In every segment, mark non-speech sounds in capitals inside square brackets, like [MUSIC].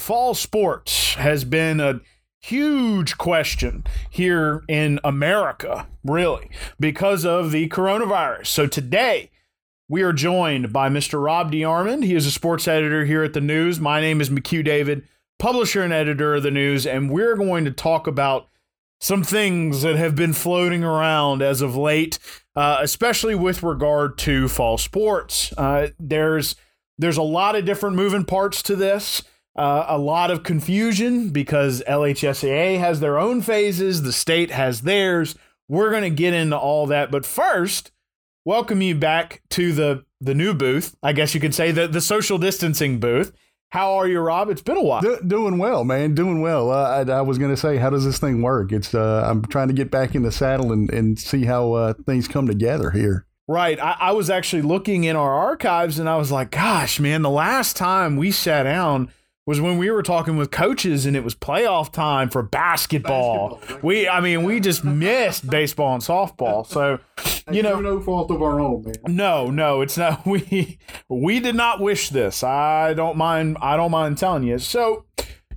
fall sports has been a huge question here in America, really, because of the coronavirus. So today, we are joined by Mr. Rob DeArmond. He is a sports editor here at the News. My name is McHugh David, publisher and editor of the News, and we're going to talk about some things that have been floating around as of late, uh, especially with regard to fall sports. Uh, there's there's a lot of different moving parts to this. Uh, a lot of confusion because LHSAA has their own phases, the state has theirs. We're going to get into all that, but first, welcome you back to the the new booth. I guess you could say the the social distancing booth. How are you, Rob? It's been a while. Do, doing well, man. Doing well. Uh, I, I, was going to say, how does this thing work? It's uh, I'm trying to get back in the saddle and, and see how uh, things come together here. Right. I, I was actually looking in our archives and I was like, gosh, man, the last time we sat down was when we were talking with coaches and it was playoff time for basketball. basketball? We, I mean, we just [LAUGHS] missed baseball and softball. So, you know, no fault of our own, man. No, no, it's not. [LAUGHS] We we did not wish this. I don't mind. I don't mind telling you. So,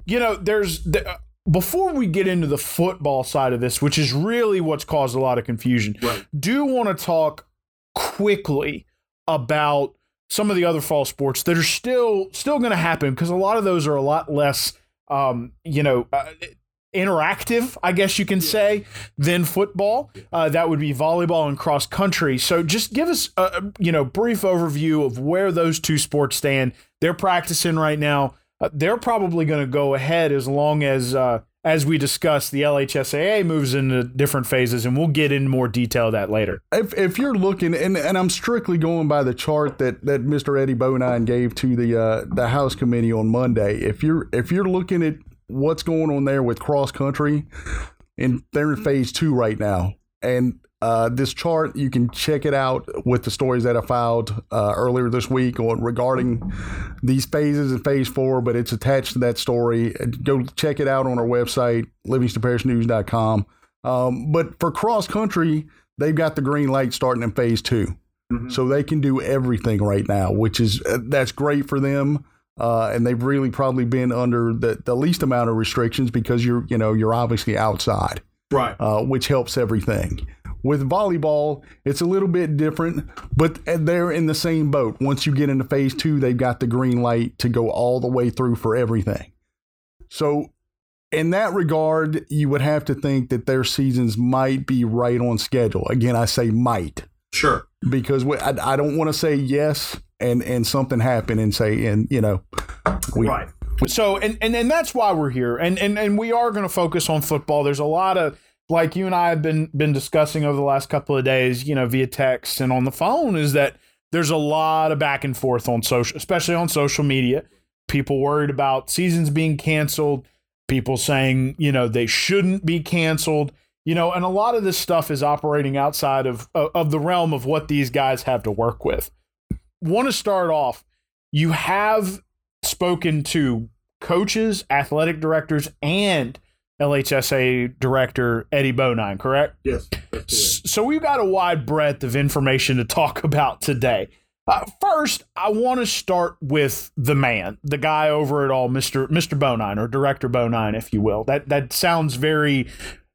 you know, there's the, before we get into the football side of this, which is really what's caused a lot of confusion. Right. Do want to talk quickly about some of the other fall sports that are still still going to happen because a lot of those are a lot less um, you know uh, interactive i guess you can say than football. Uh, that would be volleyball and cross country. So just give us a you know brief overview of where those two sports stand they're practicing right now. Uh, they're probably going to go ahead as long as uh, as we discussed, the LHSAA moves into different phases, and we'll get in more detail that later. If, if you're looking, and, and I'm strictly going by the chart that, that Mr. Eddie Bonine gave to the uh, the House Committee on Monday, if you're if you're looking at what's going on there with cross country, and they're in phase two right now, and uh, this chart, you can check it out with the stories that I filed uh, earlier this week on regarding these phases in phase four, but it's attached to that story. Go check it out on our website, livingstonparishnews.com. Um, but for cross country, they've got the green light starting in phase 2 mm-hmm. So they can do everything right now, which is uh, that's great for them. Uh, and they've really probably been under the, the least amount of restrictions because you're you know you're obviously outside, right? Uh, which helps everything. With volleyball, it's a little bit different, but they're in the same boat. Once you get into phase two, they've got the green light to go all the way through for everything. So, in that regard, you would have to think that their seasons might be right on schedule. Again, I say might. Sure. Because we, I, I don't want to say yes and, and something happen and say, and, you know, we, right. So, and, and, and that's why we're here. And, and, and we are going to focus on football. There's a lot of, like you and I have been been discussing over the last couple of days, you know, via text and on the phone, is that there's a lot of back and forth on social, especially on social media. People worried about seasons being canceled, people saying, you know, they shouldn't be canceled, you know, and a lot of this stuff is operating outside of of the realm of what these guys have to work with. Want to start off, you have spoken to coaches, athletic directors, and LHSA director Eddie Bonine, correct? Yes. So we've got a wide breadth of information to talk [LAUGHS] about today. Uh, first, I want to start with the man, the guy over it all, Mr. Mr. Bonine or Director Bonine, if you will. That that sounds very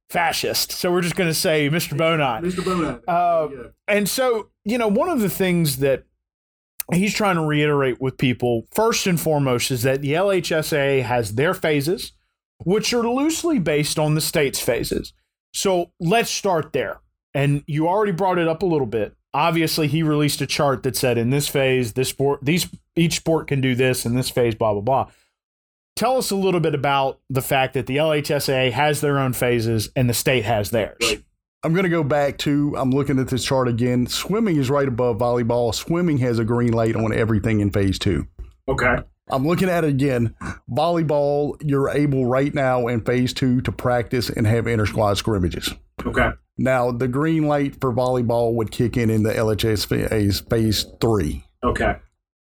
fascist. So we're just going to say Mr. Bonine. Mr. Bonine. Uh, and so, you know, one of the things that he's trying to reiterate with people, first and foremost, is that the LHSA has their phases which are loosely based on the state's phases. So let's start there. And you already brought it up a little bit. Obviously, he released a chart that said in this phase, this sport, these each sport can do this, in this phase, blah blah blah. Tell us a little bit about the fact that the LHSA has their own phases and the state has theirs. Right. I'm going to go back to, I'm looking at this chart again. Swimming is right above volleyball. Swimming has a green light on everything in phase two. Okay. I'm looking at it again. Volleyball, you're able right now in phase two to practice and have inter squad scrimmages. Okay. Now, the green light for volleyball would kick in in the LHS phase, three. Okay.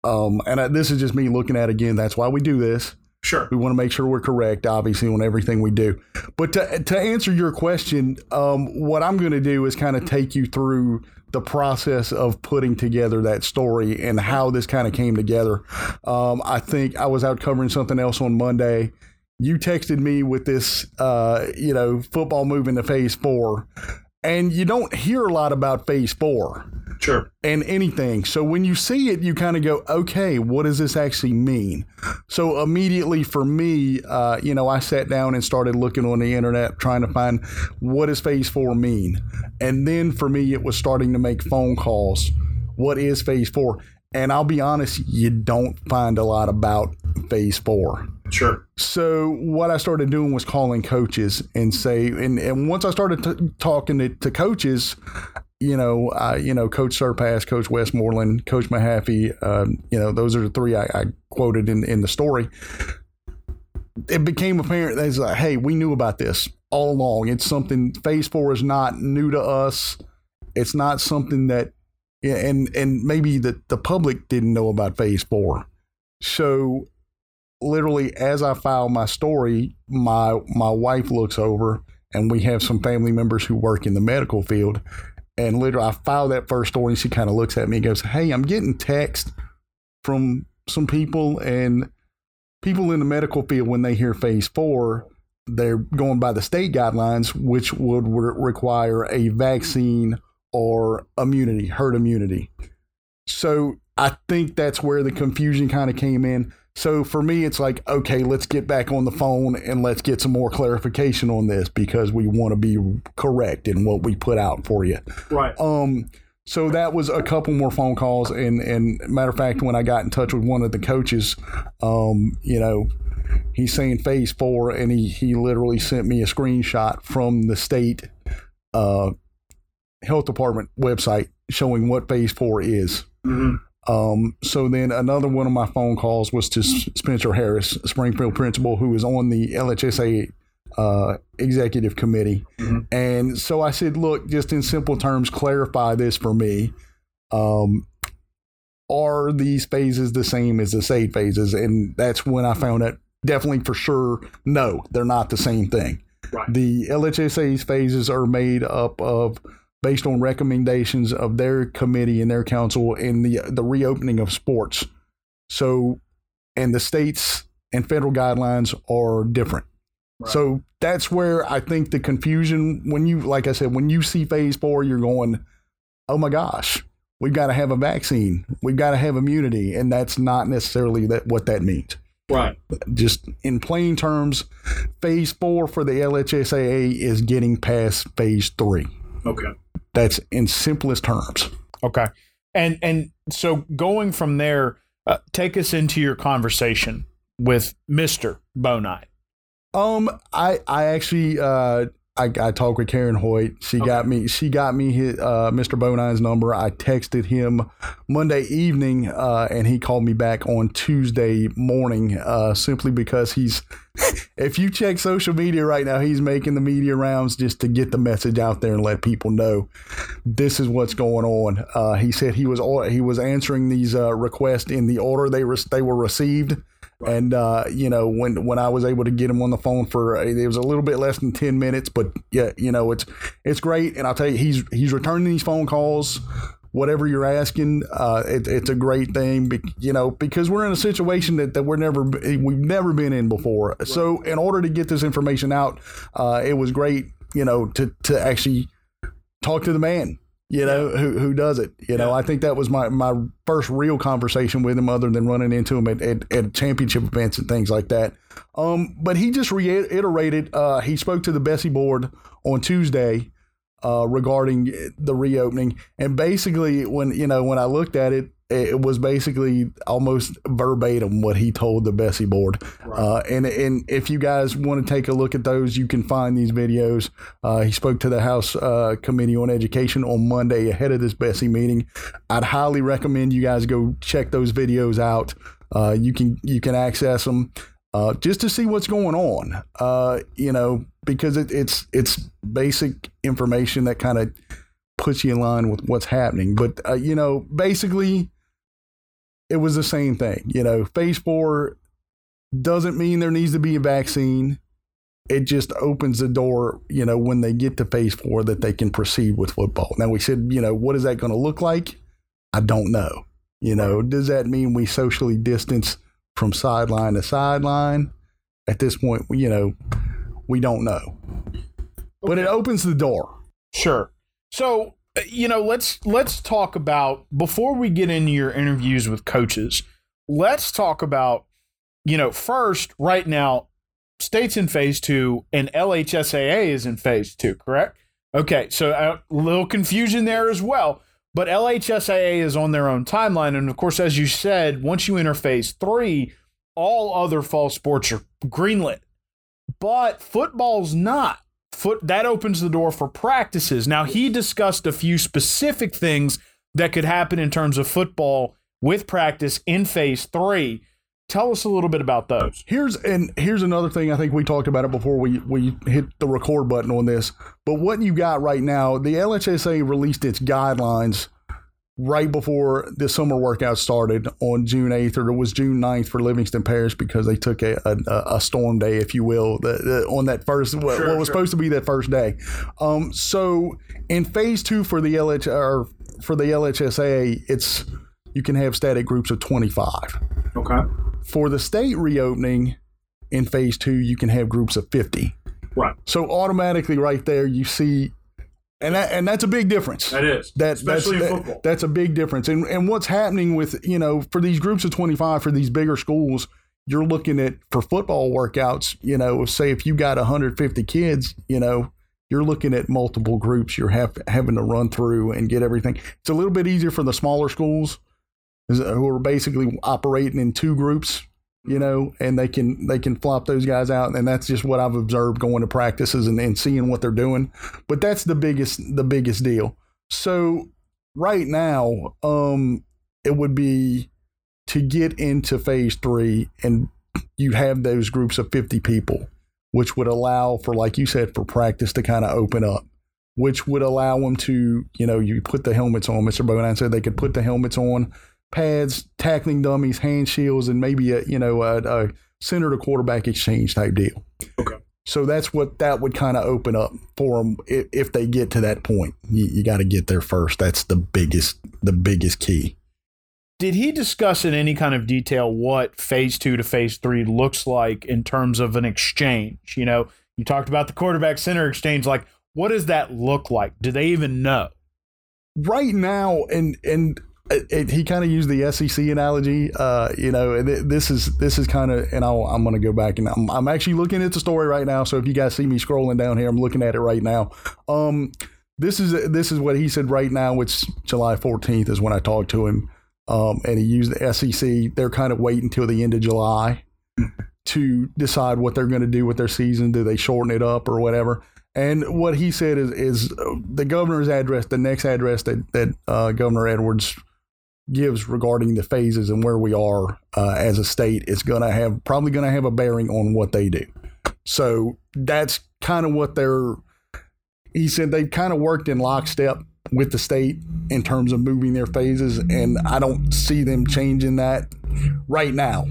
Um, and I, this is just me looking at it again. That's why we do this. Sure. We want to make sure we're correct, obviously, on everything we do. But to, to answer your question, um, what I'm going to do is kind of take you through the process of putting together that story and how this kind of came together. Um, I think I was out covering something else on Monday. You texted me with this, uh, you know, football moving to phase four, and you don't hear a lot about phase four Sure. and anything. So when you see it, you kind of go, okay, what does this actually mean? So immediately for me, uh, you know, I sat down and started looking on the internet trying to find what does phase four mean? And then for me, it was starting to make phone calls. What is phase four? And I'll be honest, you don't find a lot about phase four. Sure. So what I started doing was calling coaches and say, and, and once I started t- talking to, to coaches, you know, I, you know, Coach Surpass, Coach Westmoreland, Coach Mahaffey, um, you know, those are the three I, I quoted in, in the story. It became apparent that like, hey, we knew about this all along. It's something Phase Four is not new to us. It's not something that, and and maybe the the public didn't know about Phase Four. So literally as I file my story, my my wife looks over and we have some family members who work in the medical field. And literally I file that first story and she kind of looks at me and goes, Hey, I'm getting text from some people and people in the medical field when they hear phase four, they're going by the state guidelines, which would re- require a vaccine or immunity, herd immunity. So I think that's where the confusion kind of came in. So for me, it's like, okay, let's get back on the phone and let's get some more clarification on this because we want to be correct in what we put out for you. Right. Um, so that was a couple more phone calls, and and matter of fact, when I got in touch with one of the coaches, um, you know, he's saying phase four, and he he literally sent me a screenshot from the state uh, health department website showing what phase four is. hmm Um, so then another one of my phone calls was to Spencer Harris, Springfield principal, who is on the LHSA uh, executive committee. Mhm. And so I said, look, just in simple terms, clarify this for me. Um, are these phases the same as the SAID phases? And that's when I found out definitely for sure, no, they're not the same thing. Right. The LHSA's phases are made up of based on recommendations of their committee and their council in the the reopening of sports. So, and the states and federal guidelines are different. Right. So that's where I think the confusion when you like I said when you see phase 4 you're going oh my gosh we've got to have a vaccine we've got to have immunity and that's not necessarily that what that means Right. just in plain terms phase 4 for the LHSAA is getting past phase 3 Okay. That's in simplest terms Okay. And and so going from there, uh, take us into your conversation with Mister Bonine. Um, I I actually uh I, I talked with Karen Hoyt. She got me she got me his, uh, Mr. Bonine's number. I texted him Monday evening, uh, and he called me back on Tuesday morning. Uh, simply because he's [LAUGHS] if you check social media right now, he's making the media rounds just to get the message out there and let people know this is what's going on. Uh, he said he was he was answering these uh, requests in the order they re- they were received. And uh, you know, when when I was able to get him on the phone for uh, it was a little bit less than ten minutes, but yeah, you know, it's it's great. And I'll tell you, he's he's returning these phone calls, whatever you're asking. Uh, it, it's a great thing, you know, because we're in a situation that, that we're never we've never been in before. So in order to get this information out, uh, it was great, you know, to to actually talk to the man you know who who does it you know? Yeah. i think that was my my first real conversation with him other than running into him at, at, at championship events and things like that. Um but he just reiterated uh he spoke to the BESE board on tuesday uh regarding the reopening. And basically when you know when i looked at it it was basically almost verbatim what he told the BESE board. Uh, and and if you guys want to take a look at those, you can find these videos. Uh, he spoke to the House uh, Committee on Education on Monday ahead of this BESE meeting. I'd highly recommend you guys go check those videos out. Uh, you can you can access them uh, just to see what's going on. Uh, you know because it, it's it's basic information that kind of puts you in line with what's happening. But uh, you know basically it was the same thing. You know, phase four Doesn't mean there needs to be a vaccine. It just opens the door, you know, when they get to phase four that they can proceed with football. Now we said, you know, what is that going to look like? I don't know. You know, does that mean we socially distance from sideline to sideline? At this point, you know, we don't know. But it opens the door. Sure. So, you know, let's let's talk about before we get into your interviews with coaches. Let's talk about, you know, first right now, states in phase two and LHSAA is in phase two, correct? Okay, so a uh, little confusion there as well. But LHSAA is on their own timeline, and of course, as you said, once you enter phase three, all other fall sports are greenlit. But football's not foot that opens the door for practices. Now he discussed a few specific things that could happen in terms of football with practice in phase 3. Tell us a little bit about those. Here's and here's another thing I think we talked about it before we we hit the record button on this. But what you got right now, the LHSA released its guidelines right before the summer workout started on June 8th, or it was June 9th for Livingston Parish because they took a, a, a storm day, if you will, the, the, on that first, what, sure, what was sure. supposed to be that first day. Um, so in phase two for the LH, or for the LHSA, it's you can have static groups of 25. Okay. For the state reopening in phase two, you can have groups of 50. Right. So automatically, right there, you see and that, and that's a big difference. That is, that, especially that's, in football. That, that's a big difference. And and what's happening with you know for these groups of twenty five for these bigger schools, you're looking at for football workouts. You know, say if you got 150 kids, you know, you're looking at multiple groups. You're have, having to run through and get everything. It's a little bit easier for the smaller schools who are basically operating in two groups you know, and they can they can flop those guys out, and that's just what I've observed going to practices and, and seeing what they're doing. But that's the biggest the biggest deal. So right now, um, it would be to get into phase three, and you have those groups of fifty people, which would allow for, like you said, for practice to kind of open up. Which would allow them to, you know, you put the helmets on. Mr. Bonine said they could put the helmets on pads, tackling dummies, hand shields, and maybe a you know a, a center to quarterback exchange type deal. Okay. So that's what that would kind of open up for them if, if they get to that point. You, you got to get there first. That's the biggest the biggest key. Did he discuss in any kind of detail what phase two to phase three looks like in terms of an exchange? You know, you talked about the quarterback center exchange. Like, what does that look like? Do they even know? Right now, and and it, it, he kind of used the SEC analogy. Uh, you know, this is this is kind of, and i am going to go back and I'm, I'm, actually looking at the story right now. So if you guys see me scrolling down here, I'm looking at it right now. Um, this is this is what he said right now. It's July 14th is when I talked to him, um, and he used the SEC. They're kind of waiting until the end of July to decide what they're going to do with their season. Do they shorten it up or whatever? And what he said is, is the governor's address, the next address that that uh, Governor Edwards gives regarding the phases and where we are uh, as a state is going to have probably going to have a bearing on what they do. So that's kind of what they're. He said they've kind of worked in lockstep with the state in terms of moving their phases, and I don't see them changing that right now.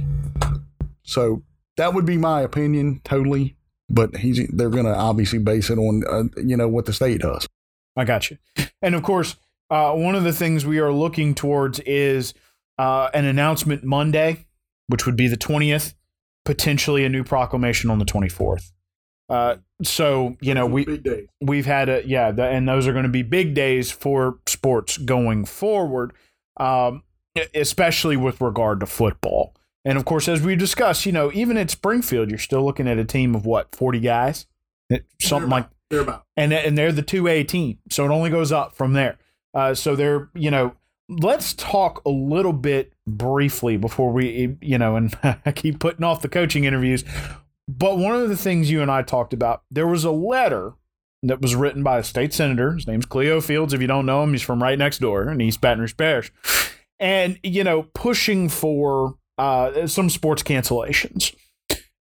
So that would be my opinion, totally. But he's they're going to obviously base it on uh, you know what the state does. I got you, and of course uh, one of the things we are looking towards is uh, an announcement Monday, which would be the 20th, potentially a new proclamation on the 24th. Uh, so you know we we've had a yeah, the, and those are going to be big days for sports going forward, um, especially with regard to football. And of course, as we discussed, you know, even at Springfield, you're still looking at a team of what forty guys, something they're like. They're about, and and they're the two A team, so it only goes up from there. Uh, so they're, you know, let's talk a little bit briefly before we, you know, and [LAUGHS] I keep putting off the coaching interviews. But one of the things you and I talked about, there was a letter that was written by a state senator. His name's Cleo Fields. If you don't know him, he's from right next door in East Baton Rouge Parish. And, you know, pushing for uh, some sports cancellations.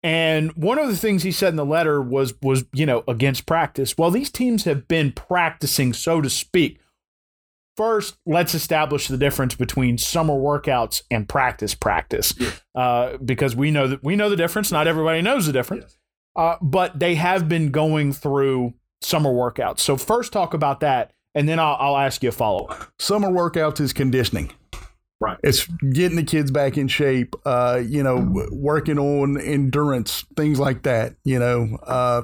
And one of the things he said in the letter was was, you know, against practice. Well, these teams have been practicing, so to speak, first, let's establish the difference between summer workouts and practice practice, uh, because we know that we know the difference. Not everybody knows the difference, uh, but they have been going through summer workouts. So first, talk about that, and then I'll, I'll ask you a follow up. Summer workouts is conditioning. Right. It's getting the kids back in shape, uh, you know, w- working on endurance, things like that. You know, uh,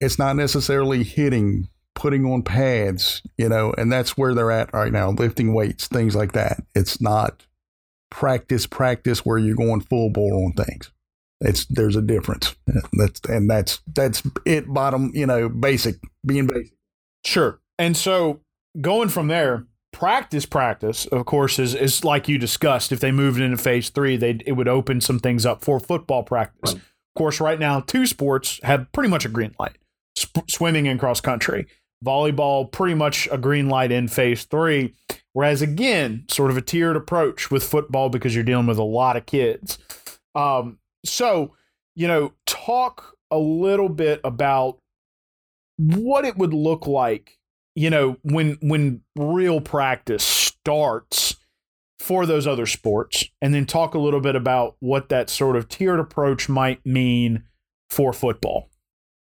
it's not necessarily hitting, putting on pads, you know, and that's where they're at right now, lifting weights, things like that. It's not practice, practice where you're going full bore on things. It's there's a difference. That's and that's that's it. Bottom, you know, basic being basic. Sure. And so going from there, practice practice, of course, is is like you discussed. If they moved into phase three, they it would open some things up for football practice. Right. Of course, right now, two sports have pretty much a green light: Sp- swimming and cross country. Volleyball, pretty much a green light in phase three. Whereas again, sort of a tiered approach with football because you're dealing with a lot of kids. Um, so, you know, talk a little bit about what it would look like you know when when real practice starts for those other sports and then talk a little bit about what that sort of tiered approach might mean for football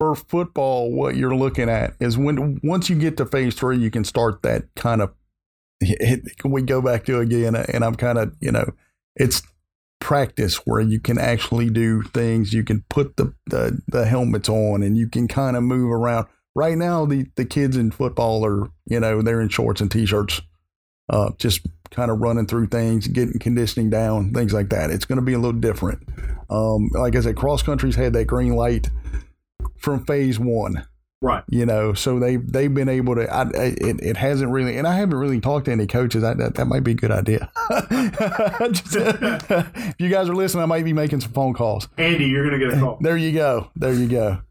for football, what you're looking at is when once you get to phase three, you can start that kind of. It, we go back to again, and I'm kind of you know, it's practice where you can actually do things. You can put the the, the helmets on, and you can kind of move around. Right now, the the kids in football are you know they're in shorts and t-shirts, uh, just kind of running through things, getting conditioning down, things like that. It's going to be a little different. Um, like I said, cross country's had that green light from phase one. Right. You know, so they they've been able to. I, it, it hasn't really, and I haven't really talked to any coaches. I, that that might be a good idea. [LAUGHS] Just, if you guys are listening, I might be making some phone calls. Andy, you're going to get a call. There you go. There you go.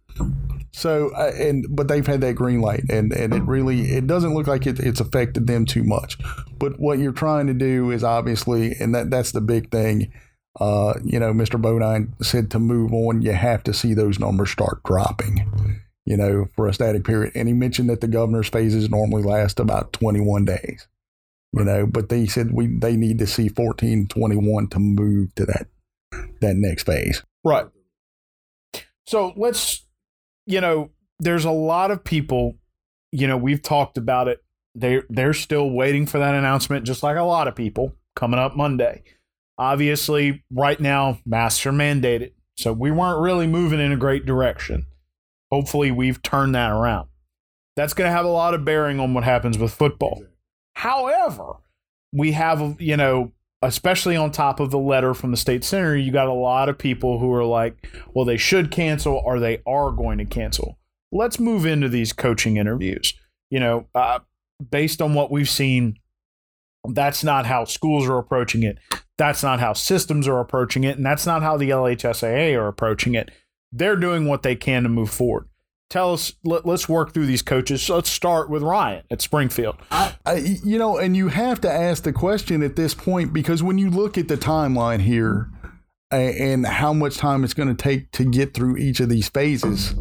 So uh, and but they've had that green light, and and it really it doesn't look like it, it's affected them too much. But what you're trying to do is obviously, and that that's the big thing. Uh, you know, Mr. Bonine said to move on, you have to see those numbers start dropping. You know, for a static period, and he mentioned that the governor's phases normally last about 21 days. You know, but they said we they need to see 14, 21 to move to that that next phase. right so let's you know there's a lot of people you know we've talked about it they they're still waiting for that announcement just like a lot of people coming up monday obviously right now masks are mandated. So we weren't really moving in a great direction. Hopefully we've turned that around. That's going to have a lot of bearing on what happens with football. However we have you know especially on top of the letter from the state senator you got a lot of people who are like well they should cancel or they are going to cancel. Let's move into these coaching interviews. You know uh, based on what we've seen that's not how schools are approaching it that's not how systems are approaching it and that's not how the lhsaa are approaching it. They're doing what they can to move forward. Tell us let, let's work through these coaches. So let's start with ryan at springfield. I, you know, and you have to ask the question at this point because when you look at the timeline here a- and how much time it's going to take to get through each of these phases,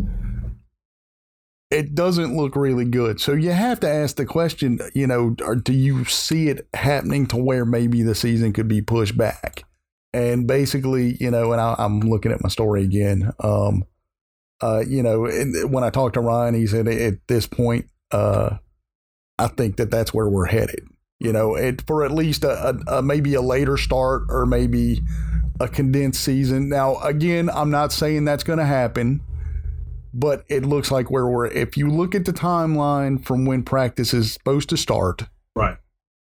it doesn't look really good. So you have to ask the question, you know, do you see it happening to where maybe the season could be pushed back? And basically, you know, and I, I'm looking at my story again. Um, uh, you know, when I talked to Ryan, he said at this point, uh, I think that that's where we're headed. You know, it, for at least a, a, a maybe a later start or maybe a condensed season. Now, again, I'm not saying that's going to happen, but it looks like where we're. If you look at the timeline from when practice is supposed to start Right.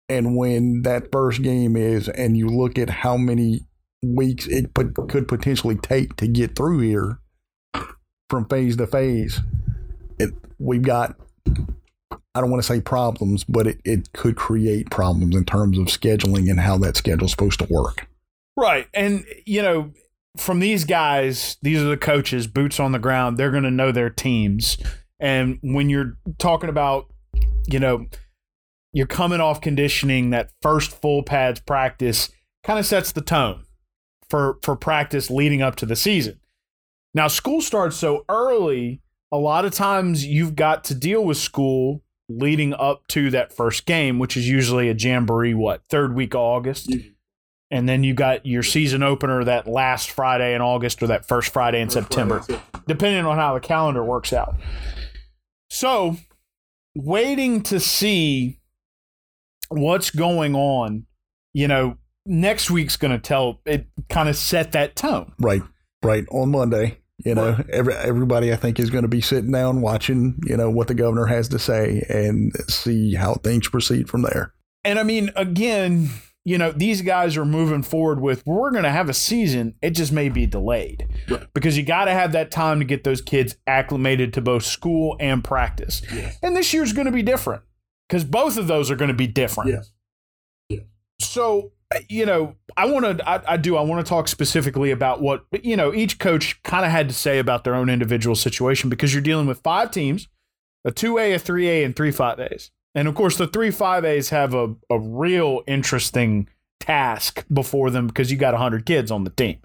and when that first game is, and you look at how many weeks it pot- could potentially take to get through here from phase to phase, it we've got. I don't want to say problems, but it, it could create problems in terms of scheduling and how that schedule's supposed to work. Right. And, you know, from these guys, these are the coaches, boots on the ground. They're going to know their teams. And when you're talking about, you know, you're coming off conditioning, that first full pads practice kind of sets the tone for, for practice leading up to the season. Now, school starts so early, a lot of times you've got to deal with school leading up to that first game, which is usually a jamboree, what, third week of August? Mm-hmm. And then you got your season opener that last Friday in August or that first Friday in September, depending on how the calendar works out. So, waiting to see what's going on, you know, next week's going to tell it kind of set that tone. Right, right. On Monday, you know, every, everybody I think is going to be sitting down watching, you know, what the governor has to say and see how things proceed from there. And I mean, again, you know, these guys are moving forward with we're going to have a season. It just may be delayed Right. because you got to have that time to get those kids acclimated to both school and practice. Yes. And this year's going to be different because both of those are going to be different. Yes. So, uh, you know, I want to, I, I do, I want to talk specifically about what, you know, each coach kind of had to say about their own individual situation because you're dealing with five teams a 2A, a 3A, and three 5As. And of course, the three 5As have a, a real interesting task before them because you got 100 kids on the team.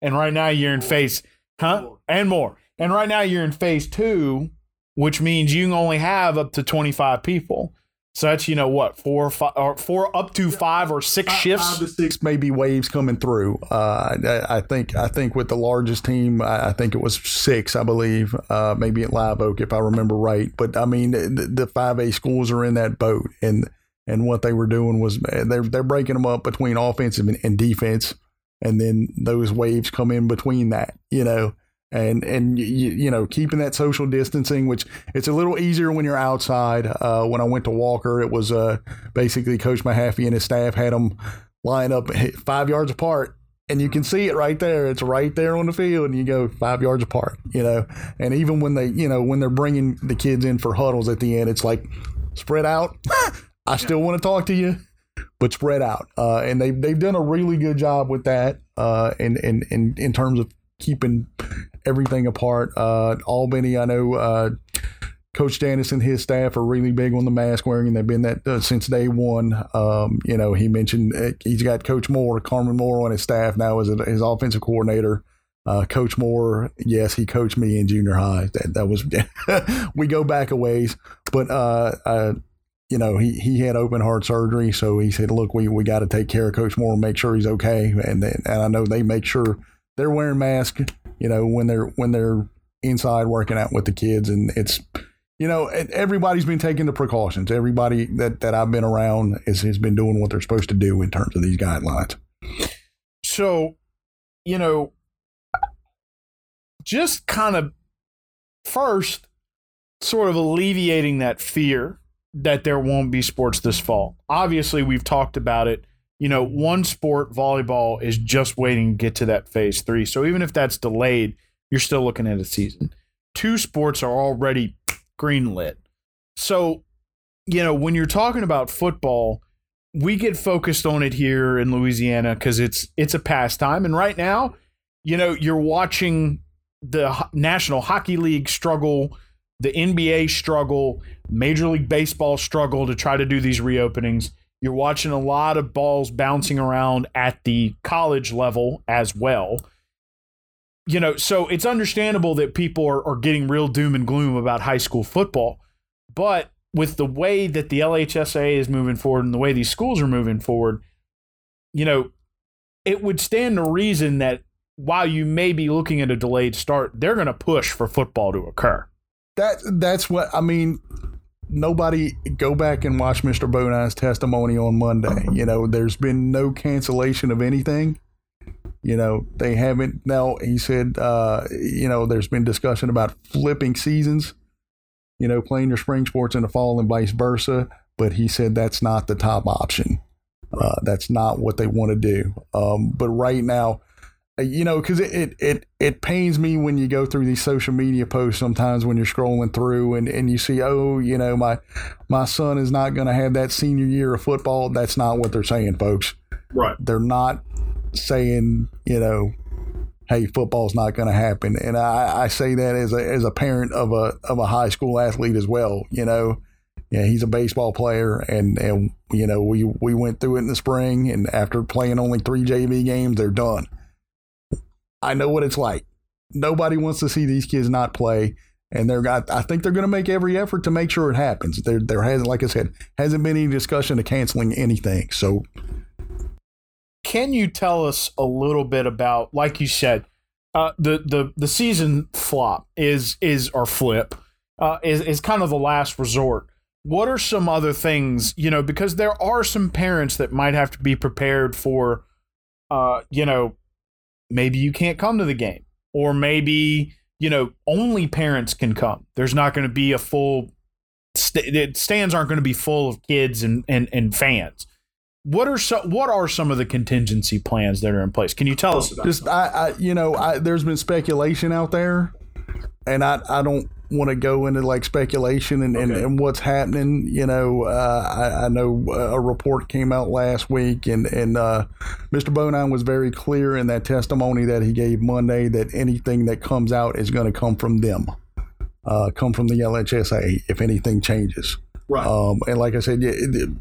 And right now you're in phase, huh? And more. And right now you're in phase two, which means you only have up to 25 people. So that's, you know, what, four, or five, or four up to five or six shifts? five to six maybe waves coming through. Uh, I, I think I think with the largest team, I I think it was six, I believe, uh, maybe at Live Oak if I remember right. But I mean, the, five A schools are in that boat, and and what they were doing was uh, they're they're breaking them up between offensive and, and defense, and then those waves come in between that, you know. And and you, you know keeping that social distancing, which it's a little easier when you're outside. Uh, when I went to Walker, it was uh, basically Coach Mahaffey and his staff had them line up five yards apart and you can see it right there. It's right there on the field and you go five yards apart you know? And even when they you know when they're bringing the kids in for huddles at the end it's like spread out. [LAUGHS] I still want to talk to you but spread out. Uh, and they, they've done a really good job with that uh, in, in, in, in terms of keeping everything apart uh, albany i know uh, Coach Dennis and his staff are really big on the mask wearing, and they've been that uh, since day one. Um, you know, he mentioned uh, he's got Coach Moore, Carmen Moore, on his staff now as a, his offensive coordinator. Uh, Coach Moore, yes, he coached me in junior high. That, that was [LAUGHS] we go back a ways, but uh, uh, you know, he he had open heart surgery, so he said, "Look, we we got to take care of Coach Moore and make sure he's okay." And and I know they make sure they're wearing masks, you know, when they're when they're inside working out with the kids, and it's you know, everybody's been taking the precautions. Everybody that, that I've been around is, has been doing what they're supposed to do in terms of these guidelines. So, you know, just kind of first sort of alleviating that fear that there won't be sports this fall. Obviously, we've talked about it. You know, one sport, volleyball, is just waiting to get to that phase three. So even if that's delayed, you're still looking at a season. Two sports are already green lit. So, you know, when you're talking about football, we get focused on it here in Louisiana because it's it's a pastime, and right now, you know, you're watching the National Hockey League struggle, the NBA struggle, Major League Baseball struggle to try to do these reopenings. You're watching a lot of balls bouncing around at the college level as well. You know, so it's understandable that people are, are getting real doom and gloom about high school football. But with the way that the LHSA is moving forward and the way these schools are moving forward, you know, it would stand to reason that while you may be looking at a delayed start, they're going to push for football to occur. That that's what I mean. Nobody go back and watch Mr. Bonine's testimony on Monday. You know, there's been no cancellation of anything. You know, they haven't. Now he said, uh, you know, there's been discussion about flipping seasons. You know, playing your spring sports in the fall and vice versa. But he said that's not the top option. Uh, that's not what they want to do. Um, but right now, you know, because it, it it it pains me when you go through these social media posts sometimes when you're scrolling through and, and you see, oh, you know, my my son is not going to have that senior year of football. That's not what they're saying, folks. Right. They're not saying, you know, hey, football's not going to happen. And I, I say that as a as a parent of a of a high school athlete as well. You know, yeah, he's a baseball player, and and you know we we went through it in the spring, and after playing only three JV games, they're done. I know what it's like. Nobody wants to see these kids not play, and they're got. I think they're going to make every effort to make sure it happens. There, there hasn't, like I said, hasn't been any discussion of canceling anything. So, can you tell us a little bit about, like you said, uh, the the the season flop is is or flip uh, is is kind of the last resort. What are some other things you know? Because there are some parents that might have to be prepared for, uh, you know, maybe you can't come to the game, or maybe you know only parents can come. There's not going to be a full st- stands aren't going to be full of kids and and and fans. What are some What are some of the contingency plans that are in place? Can you tell us about? Just I, I you know, I, there's been speculation out there, and I I don't want to go into like speculation and, okay. and, and, what's happening. You know, uh, I, I, know a report came out last week, and and uh, Mr. Bonine was very clear in that testimony that he gave Monday that anything that comes out is going to come from them, uh, come from the LHSA if anything changes. Right. Um, and like I said, yeah,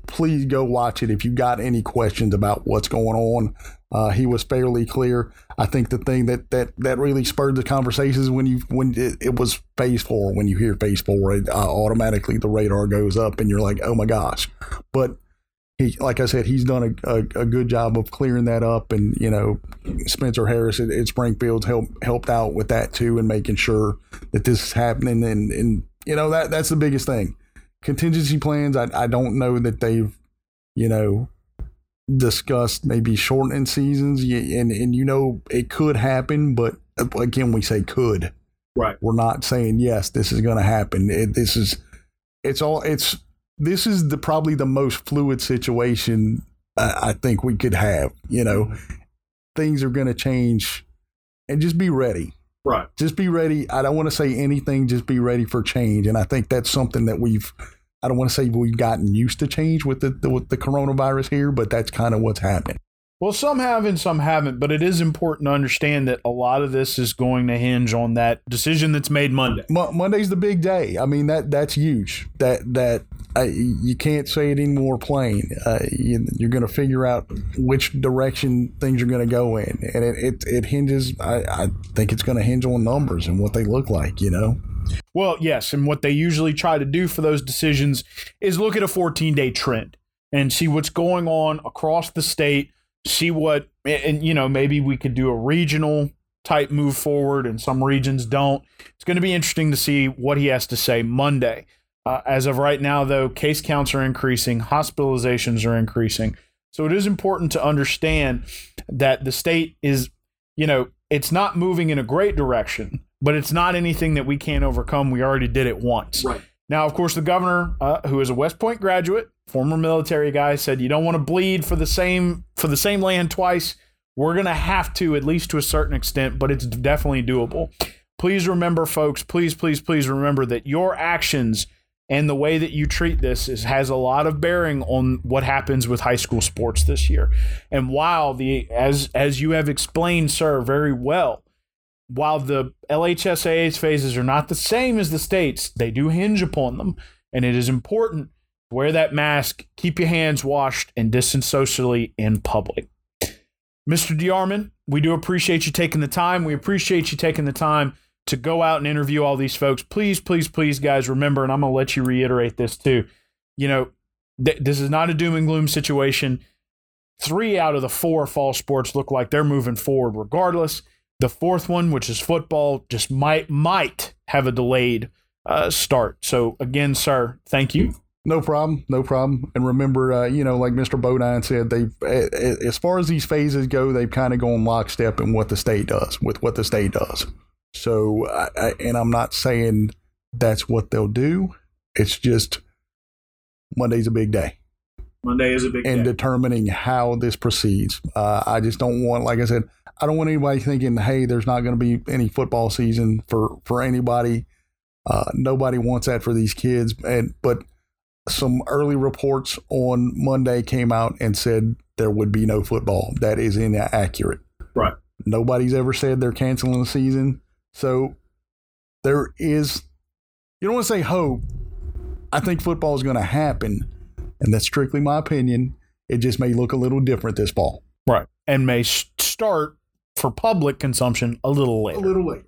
please go watch it if you got any questions about what's going on. Uh, he was fairly clear. I think the thing that that that really spurred the conversations when you when it, it was phase four. When you hear phase four, it, uh, automatically the radar goes up, and you're like, oh my gosh. But he, like I said, he's done a, a, a good job of clearing that up, and you know, Spencer Harris at, at Springfield's helped helped out with that too, and making sure that this is happening. And and you know that that's the biggest thing. Contingency plans. I I don't know that they've you know discussed maybe shortening seasons, and and you know it could happen, but again we say could. Right. We're not saying yes, this is going to happen. It, this is it's all it's this is the probably the most fluid situation I, I think we could have. You know, mm-hmm. things are going to change, and just be ready. Right. Just be ready. I don't want to say anything. Just be ready for change, and I think that's something that we've I don't want to say we've gotten used to change with the, the with the coronavirus here, but that's kind of what's happening. Well, some have and some haven't, but it is important to understand that a lot of this is going to hinge on that decision that's made Monday. Mo- Monday's the big day. I mean that that's huge. That that uh, you can't say it any more plain. Uh, you, are going to figure out which direction things are going to go in, and it it, it hinges. I, I think it's going to hinge on numbers and what they look like. You know. Well, yes, and what they usually try to do for those decisions is look at a 14 day trend and see what's going on across the state. See what, and you know, maybe we could do a regional type move forward, and some regions don't. It's going to be interesting to see what he has to say Monday. Uh, as of right now, though, case counts are increasing, hospitalizations are increasing. So it is important to understand that the state is, you know, it's not moving in a great direction, but it's not anything that we can't overcome. We already did it once. Right. Now, of course, the governor, uh, who is a West Point graduate, former military guy, said you don't want to bleed for the same for the same land twice. We're gonna have to, at least to a certain extent, but it's definitely doable. Please remember, folks. Please, please, please remember that your actions and the way that you treat this is has a lot of bearing on what happens with high school sports this year. And while the as as you have explained, sir, very well, while the LHSAA's phases are not the same as the states, they do hinge upon them. And it is important to wear that mask, keep your hands washed, and distance socially in public. Mr. DeArmond, we do appreciate you taking the time. We appreciate you taking the time to go out and interview all these folks. Please, please, please, guys, remember, and I'm going to let you reiterate this too. You know, th- this is not a doom and gloom situation. Three out of the four fall sports look like they're moving forward regardless. The fourth one, which is football, just might might have a delayed uh, start. So again, sir, thank you. No problem, no problem. And remember, uh, you know, like Mr. Bonine said, they as far as these phases go, they've kind of gone lockstep in what the state does with what the state does. So, I, and I'm not saying that's what they'll do. It's just Monday's a big day. Monday is a big and day. determining how this proceeds. Uh, I just don't want, like I said, I don't want anybody thinking, hey, there's not going to be any football season for for anybody. Uh, nobody wants that for these kids. And but some early reports on Monday came out and said there would be no football. That is inaccurate. Right. Nobody's ever said they're canceling the season. So there is, you don't want to say hope. I think football is going to happen. And that's strictly my opinion. It just may look a little different this fall. Right. And may start for public consumption a little later. A little later.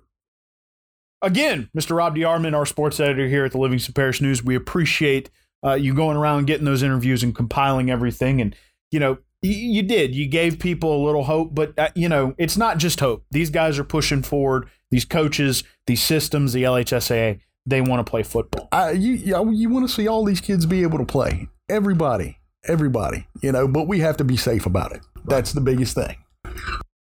again, Mr. Rob DeArmond, our sports editor here at the Livingston Parish News, we appreciate uh, you going around getting those interviews and compiling everything. And, you know, you did. You gave people a little hope, but uh, you know it's not just hope. These guys are pushing forward. These coaches, these systems, the LHSAA, they want to play football. Uh, you you, you want to see all these kids be able to play. Everybody, everybody, you know. But we have to be safe about it. Right. That's the biggest thing.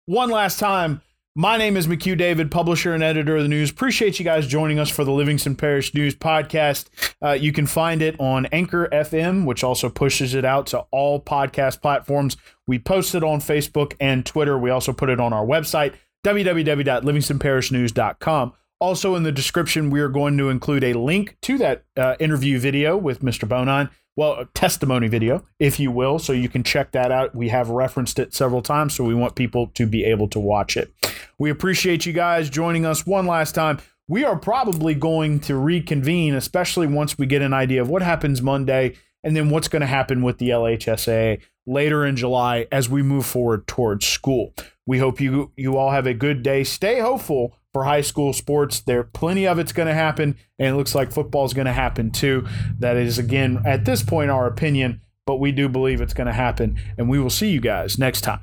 One last time, my name is McHugh David, publisher and editor of the news. Appreciate you guys joining us for the Livingston Parish News podcast. Uh, you can find it on Anchor FM, which also pushes it out to all podcast platforms. We post it on Facebook and Twitter. We also put it on our website, www.livingstonparishnews.com. Also, in the description, we are going to include a link to that uh, interview video with Mr. Bonine well, a testimony video, if you will. So you can check that out. We have referenced it several times, so we want people to be able to watch it. We appreciate you guys joining us one last time. We are probably going to reconvene, especially once we get an idea of what happens Monday and then what's going to happen with the LHSAA later in July as we move forward towards school. We hope you you all have a good day. Stay hopeful for high school sports. There plenty of it's going to happen, and it looks like football is going to happen too. That is again at this point our opinion, but we do believe it's going to happen, and we will see you guys next time.